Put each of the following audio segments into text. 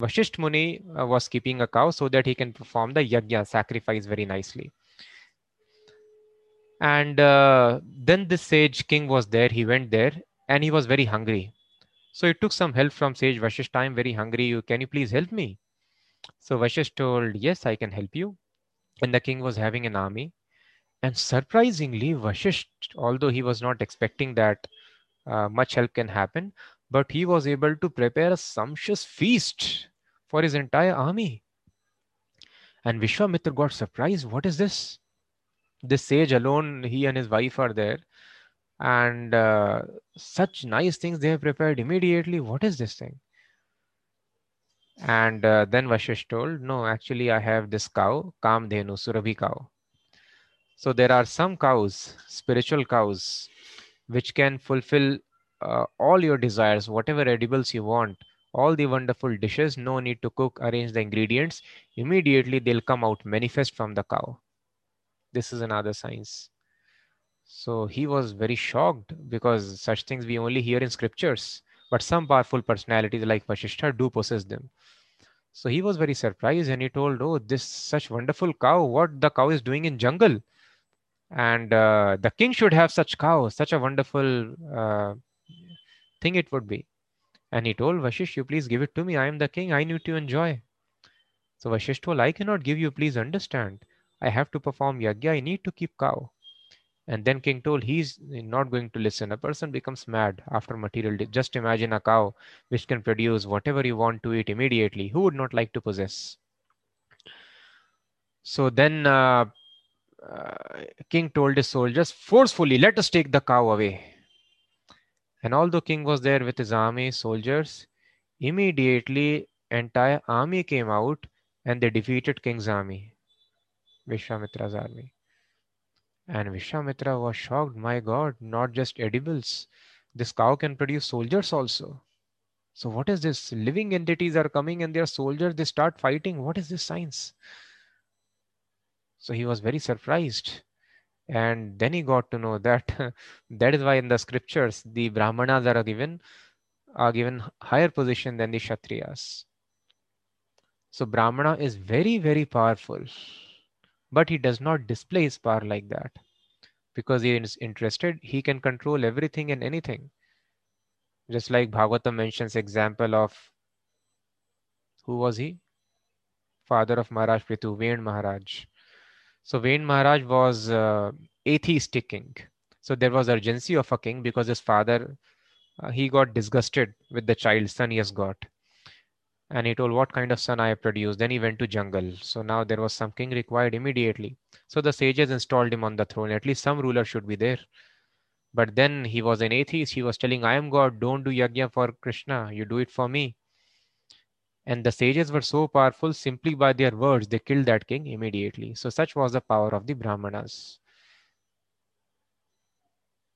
Vashisht Muni uh, was keeping a cow so that he can perform the yajna sacrifice very nicely. And uh, then this sage king was there. He went there and he was very hungry. So he took some help from sage Vashisht. I'm very hungry. You can you please help me? So Vashisht told, Yes, I can help you. And the king was having an army. And surprisingly, Vashisht, although he was not expecting that uh, much help can happen, but he was able to prepare a sumptuous feast for his entire army. And Vishwamitra got surprised. What is this? This sage alone, he and his wife are there. And uh, such nice things they have prepared immediately. What is this thing? And uh, then Vashish told, No, actually, I have this cow, Kamdhenu, Surabhi cow. So there are some cows, spiritual cows, which can fulfill uh, all your desires, whatever edibles you want, all the wonderful dishes, no need to cook, arrange the ingredients. Immediately they'll come out manifest from the cow. This is another science. So he was very shocked because such things we only hear in scriptures, but some powerful personalities like Vashishta do possess them. So he was very surprised and he told, Oh, this such wonderful cow, what the cow is doing in jungle. And uh, the king should have such cow, such a wonderful uh, thing it would be. And he told Vashish, you please give it to me. I am the king. I need to enjoy. So Vashish told, I cannot give you. Please understand. I have to perform yajna. I need to keep cow. And then king told, he's not going to listen. A person becomes mad after material. Just imagine a cow which can produce whatever you want to eat immediately. Who would not like to possess? So then uh, uh, king told his soldiers forcefully, let us take the cow away. And although king was there with his army, soldiers, immediately entire army came out and they defeated king's army, Vishwamitra's army. And Vishwamitra was shocked, my God, not just edibles. This cow can produce soldiers also. So what is this? Living entities are coming and they are soldiers, they start fighting. What is this science? So he was very surprised and then he got to know that that is why in the scriptures the brahmanas are given are given higher position than the kshatriyas. So brahmana is very very powerful but he does not display his power like that. Because he is interested he can control everything and anything. Just like bhagavatam mentions example of who was he? Father of maharaj prithu ven maharaj so Ven Maharaj was uh, atheistic king. So there was urgency of a king because his father, uh, he got disgusted with the child son he has got. And he told, what kind of son I have produced? Then he went to jungle. So now there was some king required immediately. So the sages installed him on the throne. At least some ruler should be there. But then he was an atheist. He was telling, I am God. Don't do yajna for Krishna. You do it for me. And the sages were so powerful simply by their words, they killed that king immediately. So, such was the power of the Brahmanas.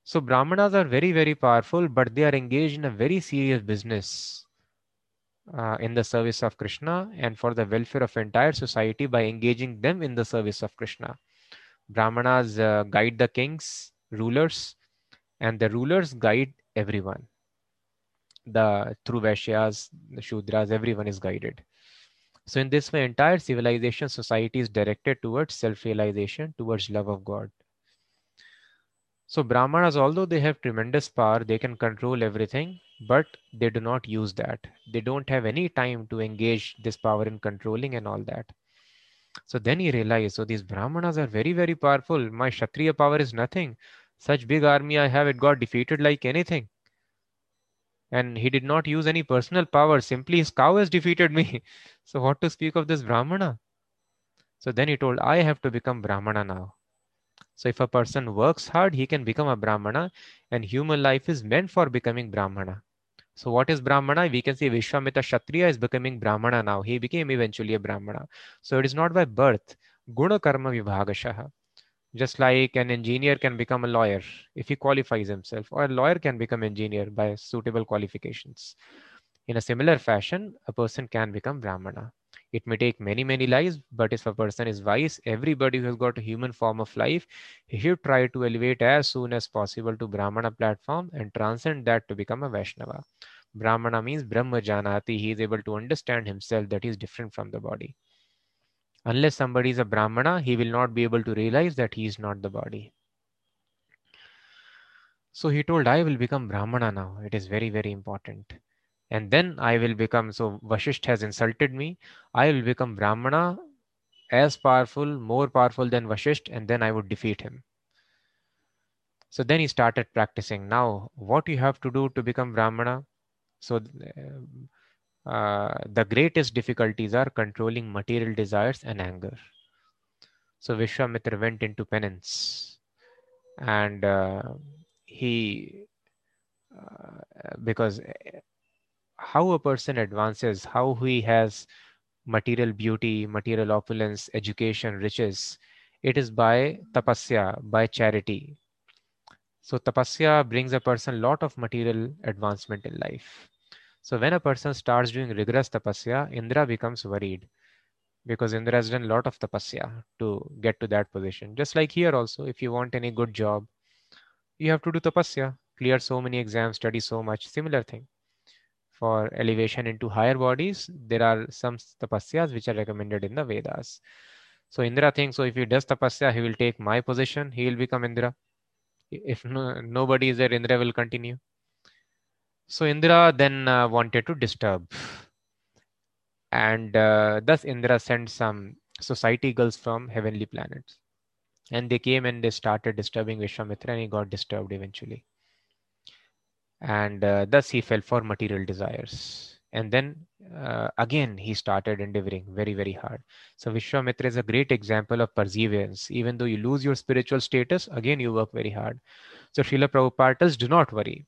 So, Brahmanas are very, very powerful, but they are engaged in a very serious business uh, in the service of Krishna and for the welfare of entire society by engaging them in the service of Krishna. Brahmanas uh, guide the kings, rulers, and the rulers guide everyone the through Vaishyas, the Shudras, everyone is guided. So in this way, entire civilization society is directed towards self-realization, towards love of God. So Brahmanas, although they have tremendous power, they can control everything, but they do not use that. They don't have any time to engage this power in controlling and all that. So then he realized, so these Brahmanas are very, very powerful. My Kshatriya power is nothing. Such big army I have, it got defeated like anything and he did not use any personal power. Simply his cow has defeated me. so what to speak of this Brahmana? So then he told, I have to become Brahmana now. So if a person works hard, he can become a Brahmana and human life is meant for becoming Brahmana. So what is Brahmana? We can say Vishwamitra Kshatriya is becoming Brahmana now. He became eventually a Brahmana. So it is not by birth. Guna Karma Vibhagashaha just like an engineer can become a lawyer if he qualifies himself or a lawyer can become engineer by suitable qualifications in a similar fashion a person can become brahmana it may take many many lives but if a person is wise everybody who has got a human form of life he should try to elevate as soon as possible to brahmana platform and transcend that to become a vaishnava Brahmana means Brahma Janati. He is able to understand himself that he is different from the body. Unless somebody is a Brahmana, he will not be able to realize that he is not the body. So he told, I will become Brahmana now. It is very, very important. And then I will become, so Vashisht has insulted me. I will become Brahmana as powerful, more powerful than Vashisht, and then I would defeat him. So then he started practicing. Now, what you have to do to become Brahmana? So uh, the greatest difficulties are controlling material desires and anger. So Vishwamitra went into penance and uh, he, uh, because how a person advances, how he has material beauty, material opulence, education, riches, it is by tapasya, by charity. So tapasya brings a person lot of material advancement in life. So when a person starts doing rigorous tapasya, Indra becomes worried because Indra has done a lot of tapasya to get to that position. Just like here also, if you want any good job, you have to do tapasya, clear so many exams, study so much, similar thing for elevation into higher bodies, there are some tapasyas which are recommended in the Vedas. So Indra thinks, so if he does tapasya, he will take my position, he will become Indra. If no, nobody is there, Indra will continue. So Indra then uh, wanted to disturb. And uh, thus Indra sent some society girls from heavenly planets. And they came and they started disturbing Vishwamitra and he got disturbed eventually. And uh, thus he fell for material desires. And then uh, again he started endeavoring very very hard. So vishwamitra is a great example of perseverance. Even though you lose your spiritual status again you work very hard. So Srila Prabhupada do not worry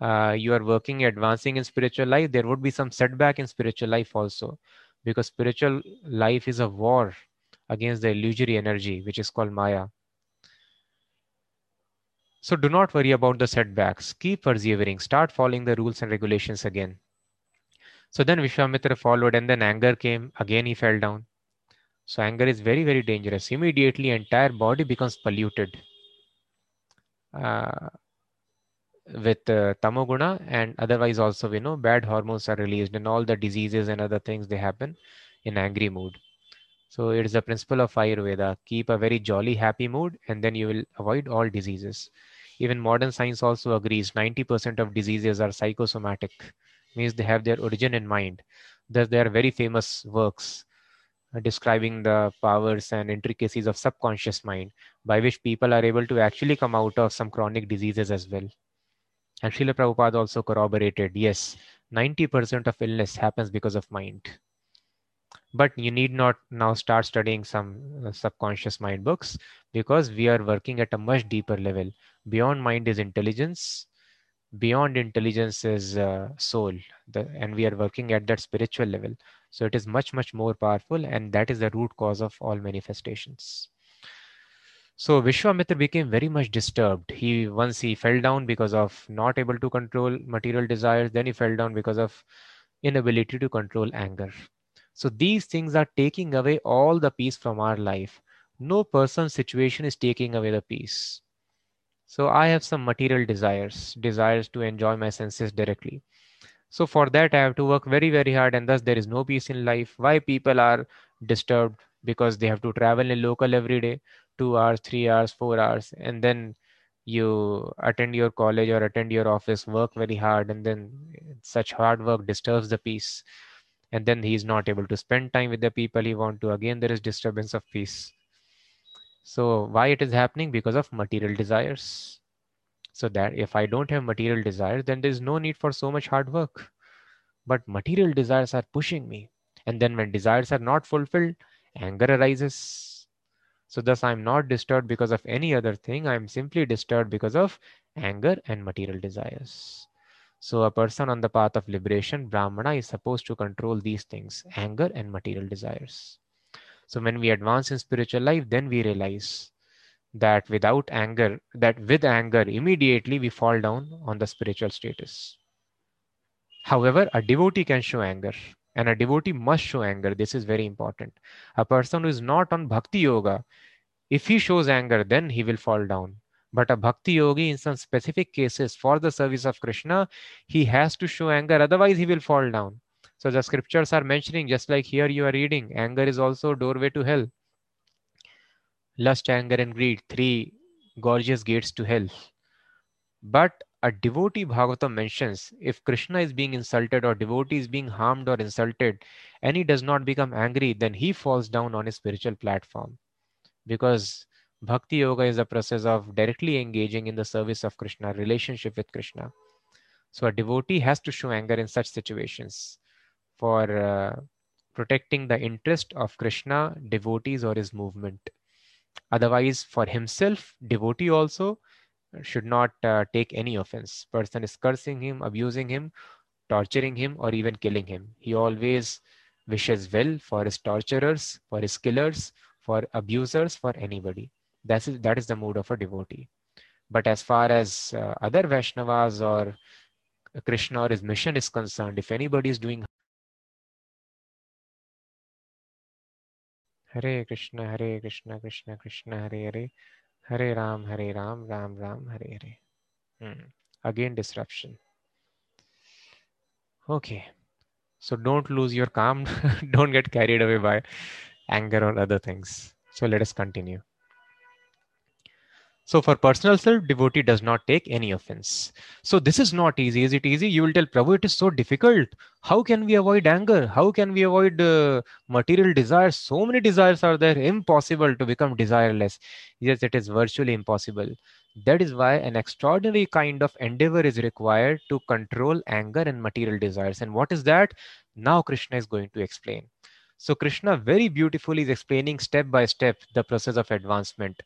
uh, you are working advancing in spiritual life there would be some setback in spiritual life also because spiritual life is a war against the illusory energy which is called maya so do not worry about the setbacks. Keep persevering. Start following the rules and regulations again. So then Vishwamitra followed and then anger came. Again he fell down. So anger is very, very dangerous. Immediately entire body becomes polluted uh, with uh, tamoguna and otherwise also we know bad hormones are released and all the diseases and other things they happen in angry mood. So it is the principle of Ayurveda. Keep a very jolly, happy mood and then you will avoid all diseases. Even modern science also agrees 90% of diseases are psychosomatic, means they have their origin in mind. Thus, there are very famous works uh, describing the powers and intricacies of subconscious mind by which people are able to actually come out of some chronic diseases as well. And Srila Prabhupada also corroborated, yes, 90% of illness happens because of mind. But you need not now start studying some uh, subconscious mind books because we are working at a much deeper level. Beyond mind is intelligence. Beyond intelligence is uh, soul. The, and we are working at that spiritual level. So it is much much more powerful and that is the root cause of all manifestations so Vishwamitra became very much disturbed. He once he fell down because of not able to control material desires. Then he fell down because of inability to control anger. So these things are taking away all the peace from our life. No person situation is taking away the peace. So I have some material desires, desires to enjoy my senses directly. So for that, I have to work very, very hard, and thus there is no peace in life. Why people are disturbed? Because they have to travel in local every day, two hours, three hours, four hours, and then you attend your college or attend your office, work very hard, and then such hard work disturbs the peace. And then he's not able to spend time with the people. He want to again there is disturbance of peace. So why it is happening? Because of material desires. So that if i don't have material desires then there is no need for so much hard work. But material desires are pushing me. And then when desires are not fulfilled anger arises so thus i'm not disturbed because of any other thing i'm simply disturbed because of anger and material desires so a person on the path of liberation, Brahmana, is supposed to control these things, anger and material desires. So when we advance in spiritual life, then we realize that without anger, that with anger, immediately we fall down on the spiritual status. However, a devotee can show anger and a devotee must show anger. This is very important. A person who is not on bhakti yoga, if he shows anger, then he will fall down. But a bhakti yogi, in some specific cases, for the service of Krishna, he has to show anger, otherwise, he will fall down. So the scriptures are mentioning, just like here you are reading, anger is also doorway to hell. Lust, anger, and greed, three gorgeous gates to hell. But a devotee Bhagavatam mentions if Krishna is being insulted or devotee is being harmed or insulted and he does not become angry, then he falls down on his spiritual platform. Because Bhakti Yoga is a process of directly engaging in the service of Krishna, relationship with Krishna. So a devotee has to show anger in such situations for uh, protecting the interest of Krishna, devotees, or his movement. Otherwise, for himself, devotee also should not uh, take any offense. Person is cursing him, abusing him, torturing him, or even killing him. He always wishes well for his torturers, for his killers, for abusers, for anybody. That is, that is the mood of a devotee. But as far as uh, other Vaishnavas or Krishna or his mission is concerned, if anybody is doing Hare Krishna, Hare Krishna, Krishna Krishna, Hare Hare, Hare Ram Hare Ram Ram Ram, Hare Hare. Again disruption okay so don't lose your calm don't get carried away by anger or other things so let us continue So for personal self, devotee does not take any offense. So this is not easy. Is it easy? You will tell Prabhu, it is so difficult. How can we avoid anger? How can we avoid uh, material desires? So many desires are there. Impossible to become desireless. Yes, it is virtually impossible. That is why an extraordinary kind of endeavor is required to control anger and material desires. And what is that? Now Krishna is going to explain. So Krishna very beautifully is explaining step by step the process of advancement.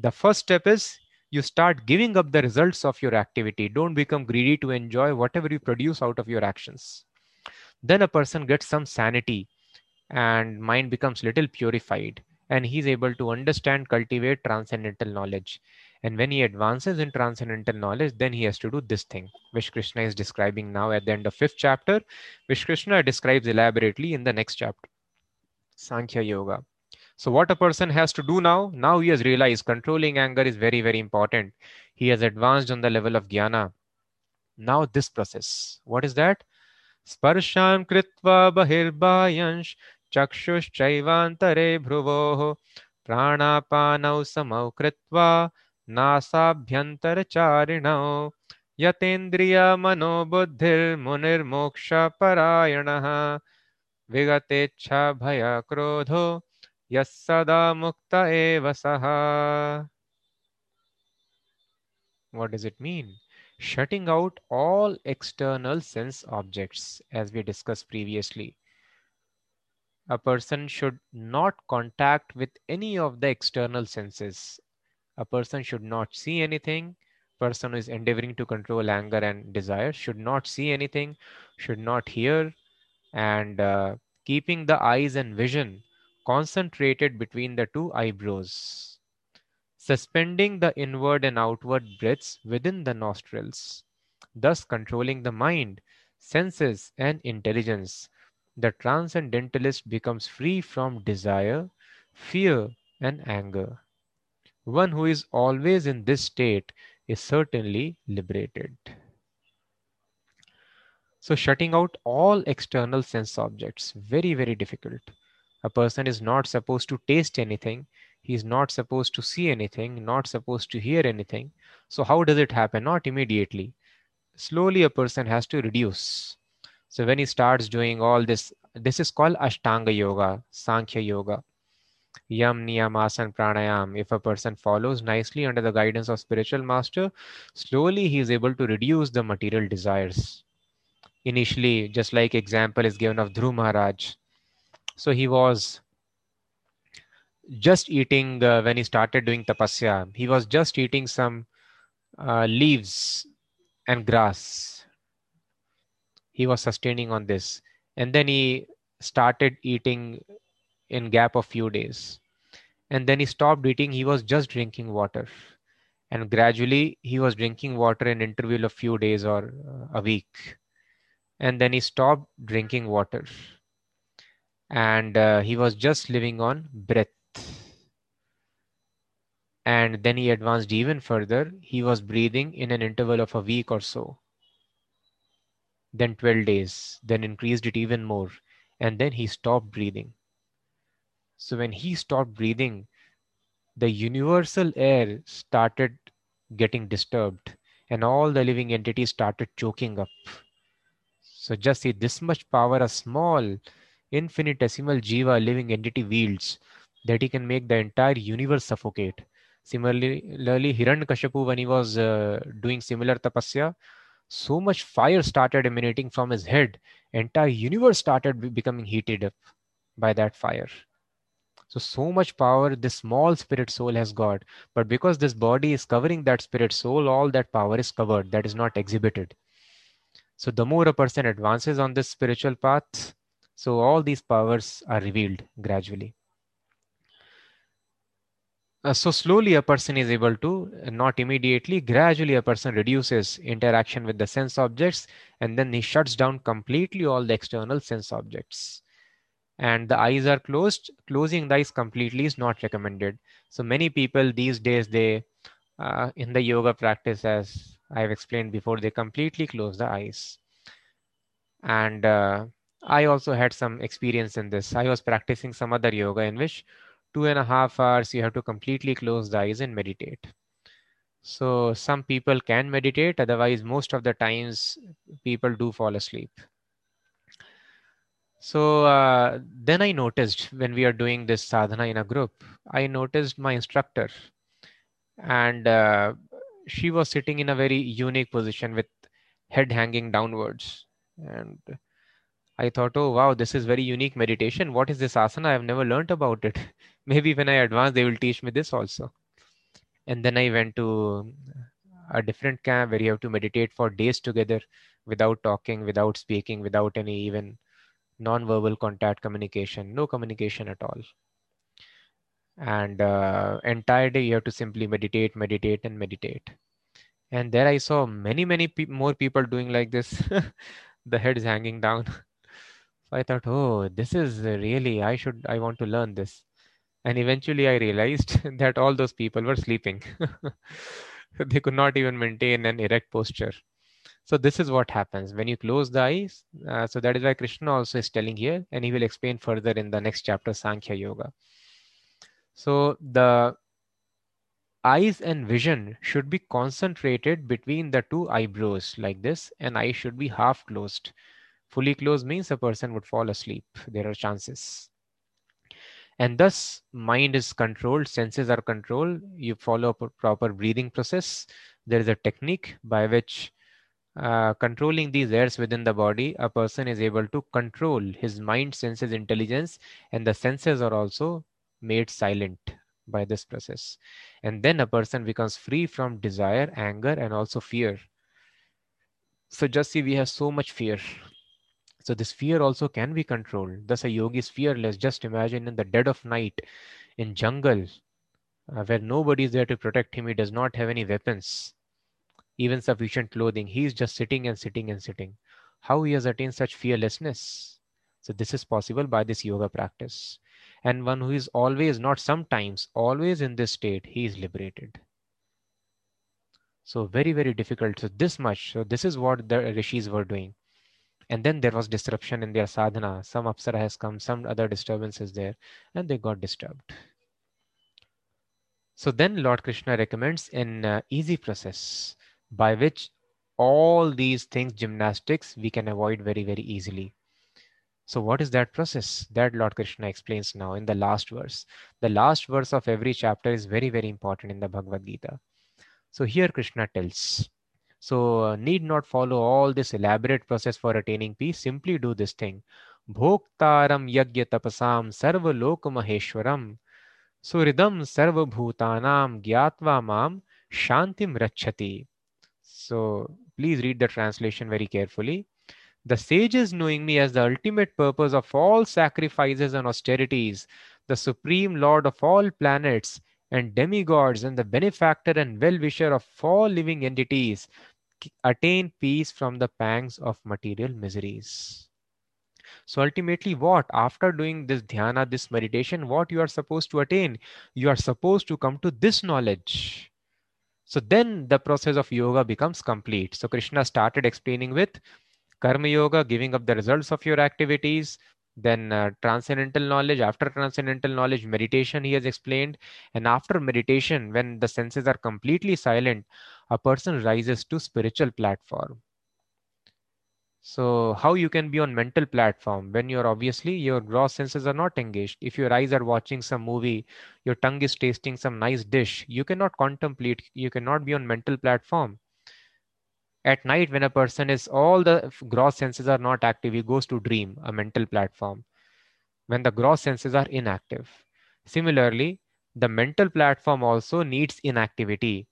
The first step is you start giving up the results of your activity. Don't become greedy to enjoy whatever you produce out of your actions. Then a person gets some sanity and mind becomes little purified and he's able to understand, cultivate transcendental knowledge. And when he advances in transcendental knowledge, then he has to do this thing, which Krishna is describing now at the end of fifth chapter, which Krishna describes elaborately in the next chapter, Sankhya Yoga. So what a person has to do now, now he has realized controlling anger is very, very important. He has advanced on the level of jnana. Now this process, what is that? Sparshan kritva bahirbayansh चक्षुश्चैवान्तरे भ्रुवोः प्राणापानौ समौ नासाभ्यन्तरचारिणौ यतेन्द्रियमनोबुद्धिर्मुनिर्मोक्षपरायणः विगतेच्छा भयक्रोधो यः सदा मुक्त एव सः What does it mean? Shutting out all external sense objects, as we discussed previously. A person should not contact with any of the external senses. A person should not see anything. Person who is endeavoring to control anger and desire should not see anything, should not hear, and uh, keeping the eyes and vision concentrated between the two eyebrows, suspending the inward and outward breaths within the nostrils, thus controlling the mind, senses, and intelligence. The transcendentalist becomes free from desire, fear, and anger. One who is always in this state is certainly liberated. So, shutting out all external sense objects, very, very difficult. A person is not supposed to taste anything. He is not supposed to see anything, not supposed to hear anything. So, how does it happen? Not immediately. Slowly, a person has to reduce. So, when he starts doing all this, this is called Ashtanga Yoga, Sankhya Yoga. Yam, Niyam, Asana, Pranayam. If a person follows nicely under the guidance of spiritual master, slowly he is able to reduce the material desires. Initially, just like example is given of Dhruv Maharaj. So he was just eating uh, when he started doing tapasya. He was just eating some uh, leaves and grass. He was sustaining on this, and then he started eating in gap of few days, and then he stopped eating. He was just drinking water, and gradually he was drinking water in interval of few days or uh, a week, and then he stopped drinking water and uh, he was just living on breath And then he advanced even further. He was breathing in an interval of a week or so. Then 12 days, then increased it even more. And then he stopped breathing. So when he stopped breathing, the universal air started getting disturbed and all the living entities started choking up. So just see this much power a small infinitesimal jiva living entity wields that he can make the entire universe suffocate. Similarly, Hiranyakashipu when he was uh, doing similar tapasya, so much fire started emanating from his head. Entire universe started becoming heated up by that fire. So, so much power this small spirit soul has got. But because this body is covering that spirit soul, all that power is covered, that is not exhibited. So, the more a person advances on this spiritual path, so all these powers are revealed gradually. Uh, so slowly a person is able to, not immediately, gradually a person reduces interaction with the sense objects and then he shuts down completely all the external sense objects. And the eyes are closed. Closing the eyes completely is not recommended. So many people these days they uh, in the yoga practice as i've explained before they completely close the eyes. And uh, i also had some experience in this. I was practicing some other yoga in which two and a half hours you have to completely close the eyes and meditate. So some people can meditate otherwise most of the times people do fall asleep. So uh, then I noticed when we are doing this sadhana in a group, I noticed my instructor, and uh, she was sitting in a very unique position with head hanging downwards. And I thought, oh wow, this is very unique meditation. What is this asana? I've never learned about it. Maybe when I advance, they will teach me this also. And then I went to a different camp where you have to meditate for days together without talking, without speaking, without any even non-verbal contact communication, no communication at all. And uh, entire day you have to simply meditate, meditate, and meditate. And there I saw many, many pe- more people doing like this. the head is hanging down. So I thought, oh, this is really, I should, I want to learn this. And eventually I realized that all those people were sleeping. they could not even maintain an erect posture. So this is what happens when you close the eyes. Uh, so that is why Krishna also is telling here, and he will explain further in the next chapter, Sankhya Yoga. So the eyes and vision should be concentrated between the two eyebrows like this, and eyes should be half closed. Fully closed means a person would fall asleep. There are chances. And thus, mind is controlled, senses are controlled. You follow a proper breathing process. There is a technique by which uh, controlling these airs within the body, a person is able to control his mind, senses, intelligence, and the senses are also made silent by this process. And then a person becomes free from desire, anger, and also fear. So just see, we have so much fear. So this fear also can be controlled. Thus, a yogi is fearless. Just imagine in the dead of night, in jungle, uh, where nobody is there to protect him. He does not have any weapons even sufficient clothing. He is just sitting and sitting and sitting. How he has attained such fearlessness? So this is possible by this yoga practice. And one who is always, not sometimes, always in this state, he is liberated. So very, very difficult. So this much. So this is what the rishis were doing. And then there was disruption in their sadhana. Some apsara has come, some other disturbances there, and they got disturbed. So then Lord Krishna recommends an uh, easy process by which all these things, gymnastics, we can avoid very, very easily. So, what is that process? That Lord Krishna explains now in the last verse. The last verse of every chapter is very, very important in the Bhagavad Gita. So, here Krishna tells, so uh, need not follow all this elaborate process for attaining peace. Simply do this thing. Bhoktaram yagya tapasam sarva loka maheshwaram suridam sarva bhutanam gyatva mam shantim rachati. So please read the translation very carefully. The sages knowing me as the ultimate purpose of all sacrifices and austerities, the supreme lord of all planets and demigods and the benefactor and well-wisher of all living entities, attain peace from the pangs of material miseries. So ultimately, what? After doing this dhyana, this meditation, what you are supposed to attain? You are supposed to come to this knowledge. So then the process of yoga becomes complete. So Krishna started explaining with karma yoga, giving up the results of your activities, then uh, transcendental knowledge after transcendental knowledge meditation he has explained. And after meditation when the senses are completely silent a person rises to spiritual platform. So how you can be on mental platform? When you're obviously your gross senses are not engaged. If your eyes are watching some movie your tongue is tasting some nice dish you cannot contemplate you cannot be on mental platform at night when a person is all the gross senses are not active he goes to dream a mental platform when the gross senses are inactive. Similarly the mental platform also needs inactivity.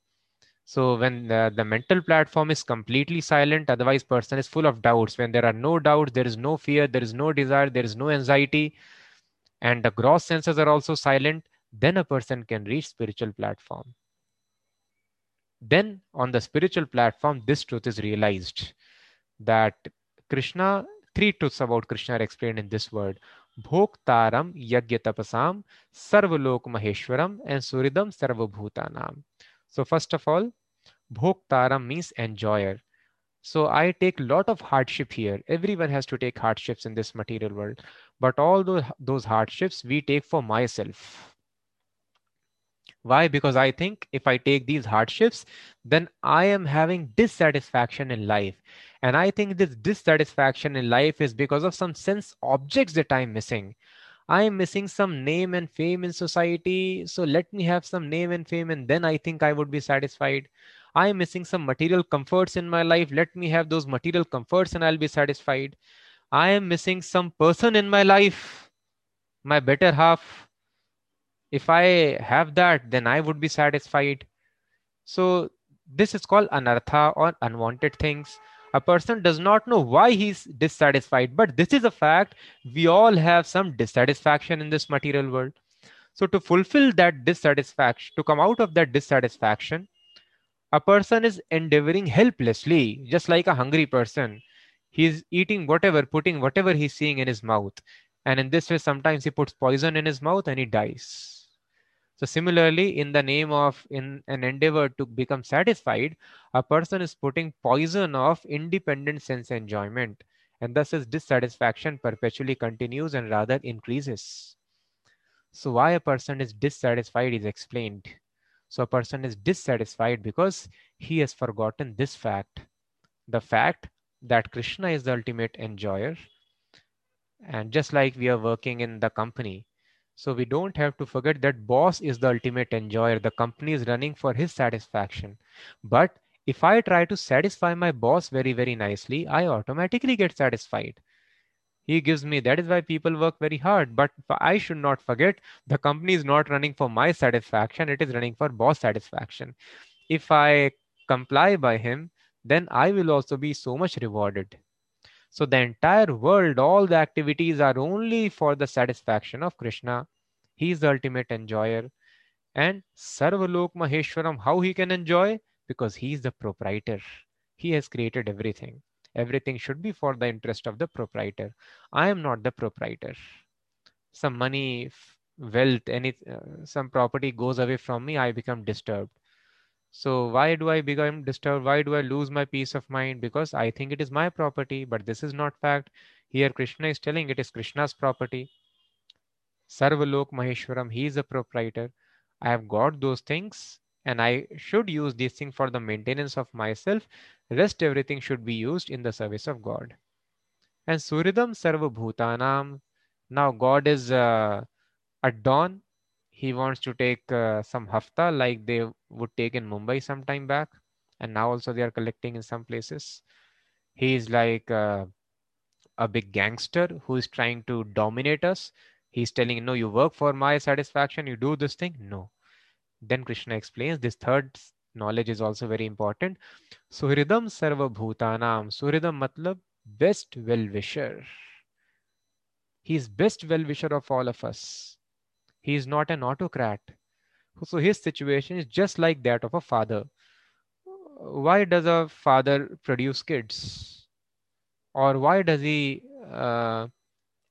So when the, the mental platform is completely silent otherwise person is full of doubts. When there are no doubts there is no fear there is no desire there is no anxiety and the gross senses are also silent then a person can reach spiritual platform then on the spiritual platform this truth is realized that krishna three truths about krishna are explained in this word. Bhoktaram yagya tapasam sarvalok maheshwaram and suridam sarvabhutanam. So first of all bhoktaram means enjoyer. So i take lot of hardship here. Everyone has to take hardships in this material world. But all those, those hardships we take for myself why? Because I think if I take these hardships, then I am having dissatisfaction in life. And I think this dissatisfaction in life is because of some sense objects that I'm missing. I'm missing some name and fame in society. So let me have some name and fame, and then I think I would be satisfied. I'm missing some material comforts in my life. Let me have those material comforts and I'll be satisfied. I am missing some person in my life, my better half if I have that, then I would be satisfied. So this is called anartha or unwanted things. A person does not know why he's dissatisfied, but this is a fact. We all have some dissatisfaction in this material world. So to fulfill that dissatisfaction, to come out of that dissatisfaction, a person is endeavoring helplessly, just like a hungry person. He's eating whatever, putting whatever he's seeing in his mouth. And in this way, sometimes he puts poison in his mouth and he dies. So similarly, in the name of in an endeavor to become satisfied, a person is putting poison of independent sense enjoyment. And thus his dissatisfaction perpetually continues and rather increases. So why a person is dissatisfied is explained. So a person is dissatisfied because he has forgotten this fact. The fact that Krishna is the ultimate enjoyer. And just like we are working in the company, so we don't have to forget that boss is the ultimate enjoyer. The company is running for his satisfaction. But if I try to satisfy my boss very, very nicely, I automatically get satisfied. He gives me, that is why people work very hard. But I should not forget the company is not running for my satisfaction, it is running for boss satisfaction. If I comply by him, then I will also be so much rewarded. So the entire world, all the activities are only for the satisfaction of Krishna. He is the ultimate enjoyer. And Sarvalok Maheshwaram, how he can enjoy? Because he is the proprietor. He has created everything. Everything should be for the interest of the proprietor. I am not the proprietor. Some money, wealth, any uh, some property goes away from me, I become disturbed. So why do I become disturbed? Why do I lose my peace of mind? Because I think it is my property, but this is not fact. Here Krishna is telling it is Krishna's property. Sarvalok Maheshwaram, he is a proprietor. I have got those things and I should use these things for the maintenance of myself. Rest everything should be used in the service of God. And Suridam Sarva Bhutanam. Now God is uh, at dawn he wants to take uh, some hafta like they would take in Mumbai some time back. And now also they are collecting in some places. He is like uh, a big gangster who is trying to dominate us. He's telling, no, you work for my satisfaction, you do this thing. No. Then Krishna explains this third knowledge is also very important. Suhridam sarva bhutanam. Suhridam matlab best well-wisher. He is best well-wisher of all of us he is not an autocrat. So his situation is just like that of a father. Why does a father produce kids? Or why does he uh,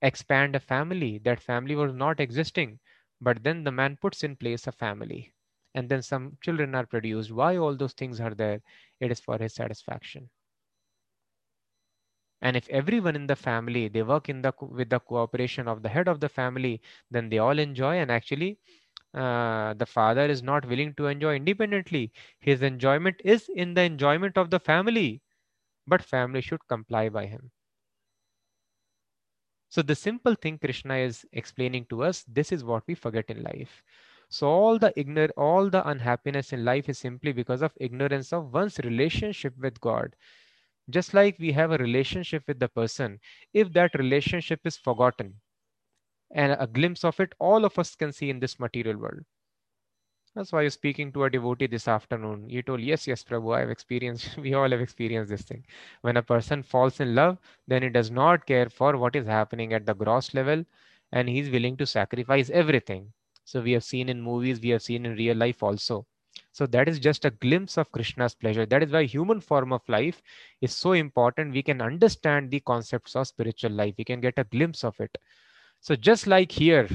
expand a family. That family was not existing. But then the man puts in place a family. And then some children are produced. Why all those things are there? It is for his satisfaction. And if everyone in the family, they work in the with the cooperation of the head of the family, then they all enjoy and actually uh, the father is not willing to enjoy independently. His enjoyment is in the enjoyment of the family, but family should comply by him. So the simple thing Krishna is explaining to us, this is what we forget in life. So all the ignor all the unhappiness in life is simply because of ignorance of one's relationship with God. Just like we have a relationship with the person, if that relationship is forgotten, and a glimpse of it all of us can see in this material world. That's why you're speaking to a devotee this afternoon. You told, Yes, yes, Prabhu, I've experienced, we all have experienced this thing. When a person falls in love, then he does not care for what is happening at the gross level and he's willing to sacrifice everything. So we have seen in movies, we have seen in real life also. So that is just a glimpse of Krishna's pleasure. That is why human form of life is so important. We can understand the concepts of spiritual life. We can get a glimpse of it. So just like here,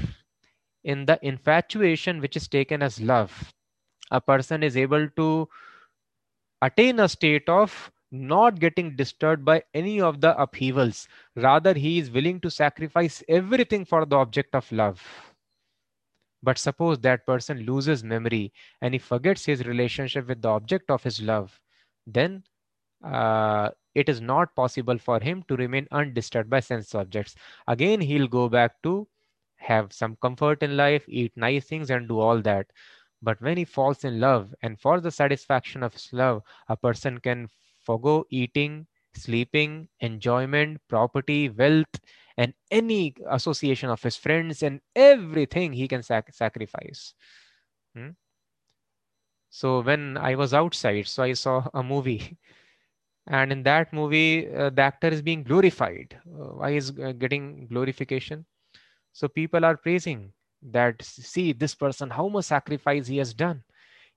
in the infatuation which is taken as love, a person is able to attain a state of not getting disturbed by any of the upheavals. Rather, he is willing to sacrifice everything for the object of love. But suppose that person loses memory and he forgets his relationship with the object of his love, then uh, it is not possible for him to remain undisturbed by sense objects. Again, he'll go back to have some comfort in life, eat nice things, and do all that. But when he falls in love, and for the satisfaction of his love, a person can forego eating, sleeping, enjoyment, property, wealth, and any association of his friends, and everything he can sac- sacrifice. Hmm? So when I was outside, so I saw a movie. And in that movie uh, the actor is being glorified. Uh, why is uh, getting glorification? So people are praising that see this person how much sacrifice he has done.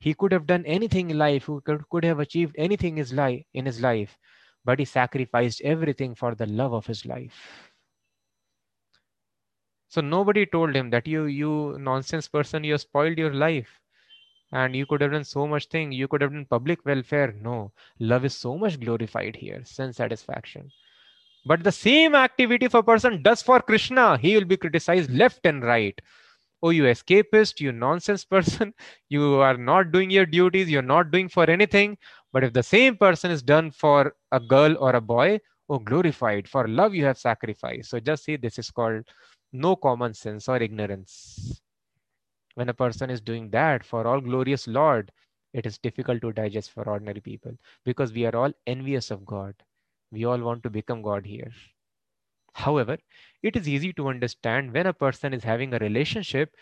He could have done anything in life who could, could have achieved anything his life in his life but he sacrificed everything for the love of his life so nobody told him that you you nonsense person you spoiled your life. And you could have done so much thing. You could have done public welfare. No love is so much glorified here. Sense satisfaction. But the same activity if a person does for krishna. He will be criticized left and right. Oh you escapist you nonsense person. You are not doing your duties. You're not doing for anything. But if the same person is done for a girl or a boy oh glorified. For love you have sacrificed. So just see this is called no common sense or ignorance when a person is doing that for all glorious Lord, it is difficult to digest for ordinary people because we are all envious of God. We all want to become God here. However, it is easy to understand when a person is having a relationship,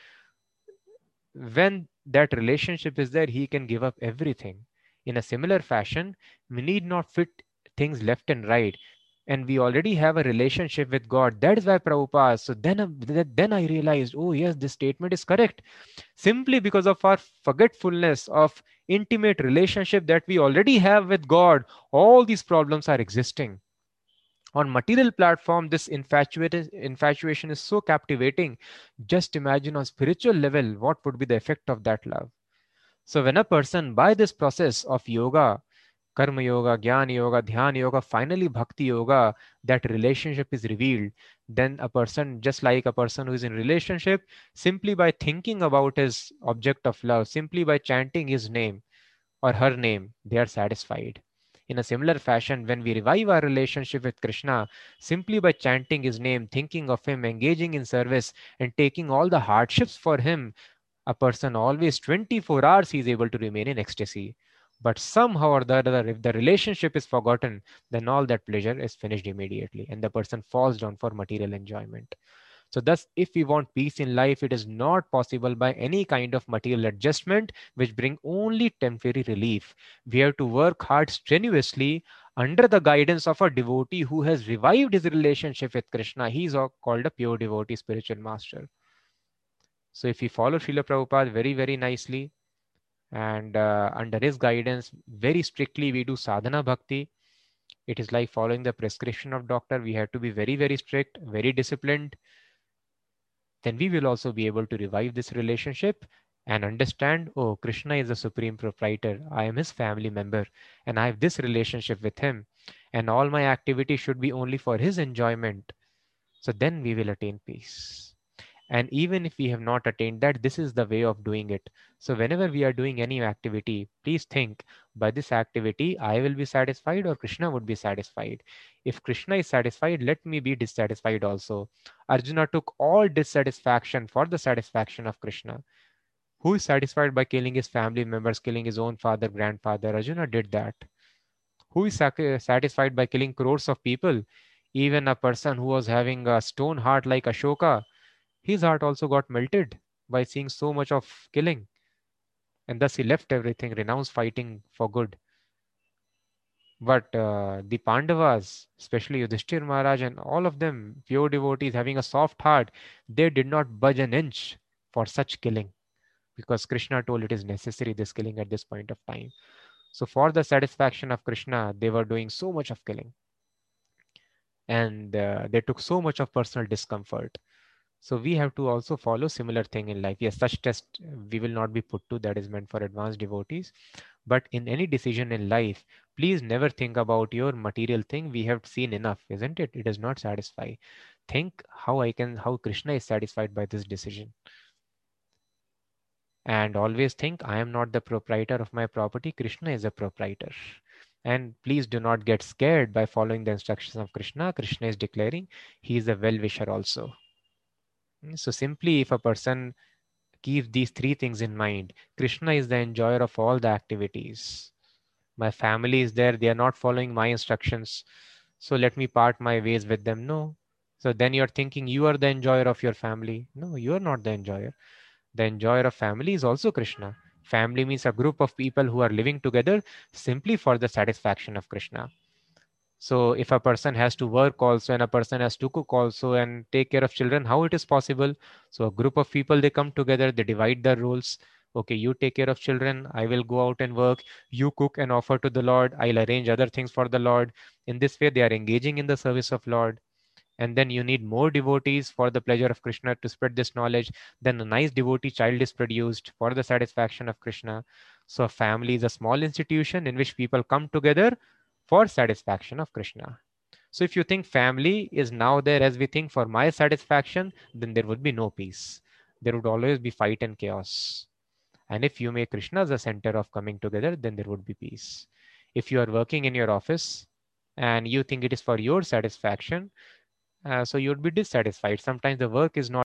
when that relationship is there, he can give up everything. In a similar fashion, we need not fit things left and right and we already have a relationship with God. That is why Prabhupada. So then, then I realized, oh yes, this statement is correct. Simply because of our forgetfulness of intimate relationship that we already have with God, all these problems are existing. On material platform, this infatuated, infatuation is so captivating. Just imagine on spiritual level, what would be the effect of that love? So when a person, by this process of yoga, karma yoga, jnana yoga, dhyana yoga, finally bhakti yoga, that relationship is revealed, then a person, just like a person who is in relationship, simply by thinking about his object of love, simply by chanting his name or her name, they are satisfied. In a similar fashion, when we revive our relationship with Krishna, simply by chanting his name, thinking of him, engaging in service, and taking all the hardships for him, a person always 24 hours he is able to remain in ecstasy. But somehow or the other, if the relationship is forgotten, then all that pleasure is finished immediately and the person falls down for material enjoyment. So, thus, if we want peace in life, it is not possible by any kind of material adjustment which bring only temporary relief. We have to work hard strenuously under the guidance of a devotee who has revived his relationship with Krishna. He is called a pure devotee spiritual master. So, if we follow Srila Prabhupada very, very nicely, and uh, under his guidance very strictly we do sadhana bhakti It is like following the prescription of doctor. We have to be very, very strict, very disciplined. Then we will also be able to revive this relationship and understand oh krishna is the supreme proprietor i am his family member and i have this relationship with him and all my activity should be only for his enjoyment so then we will attain peace and even if we have not attained that this is the way of doing it so whenever we are doing any activity please think by this activity i will be satisfied or krishna would be satisfied if krishna is satisfied let me be dissatisfied also arjuna took all dissatisfaction for the satisfaction of krishna who is satisfied by killing his family members, killing his own father, grandfather? Arjuna did that. Who is satisfied by killing crores of people? Even a person who was having a stone heart like Ashoka, his heart also got melted by seeing so much of killing. And thus he left everything, renounced fighting for good. But uh, the Pandavas, especially Yudhishthir Maharaj and all of them, pure devotees having a soft heart, they did not budge an inch for such killing because Krishna told it is necessary this killing at this point of time. So for the satisfaction of Krishna, they were doing so much of killing. And uh, they took so much of personal discomfort. So we have to also follow similar thing in life. Yes, such test we will not be put to that is meant for advanced devotees. But in any decision in life, please never think about your material thing. We have seen enough, isn't it? It does not satisfy. Think how I can, how Krishna is satisfied by this decision and always think I am not the proprietor of my property. Krishna is a proprietor. And please do not get scared by following the instructions of Krishna. Krishna is declaring he is a well wisher also. So, simply if a person keeps these three things in mind, Krishna is the enjoyer of all the activities. My family is there, they are not following my instructions. So, let me part my ways with them. No. So, then you're thinking you are the enjoyer of your family. No, you are not the enjoyer the enjoyer of family is also Krishna. Family means a group of people who are living together simply for the satisfaction of Krishna. So if a person has to work also and a person has to cook also and take care of children, how it is possible? So a group of people, they come together, they divide their roles. Okay, you take care of children. I will go out and work. You cook and offer to the Lord. I'll arrange other things for the Lord. In this way, they are engaging in the service of Lord and then you need more devotees for the pleasure of Krishna to spread this knowledge. Then a nice devotee child is produced for the satisfaction of Krishna. So, a family is a small institution in which people come together for satisfaction of Krishna. So, if you think family is now there as we think for my satisfaction, then there would be no peace. There would always be fight and chaos. And if you make Krishna the center of coming together, then there would be peace. If you are working in your office and you think it is for your satisfaction, uh, so you would be dissatisfied. Sometimes the work is not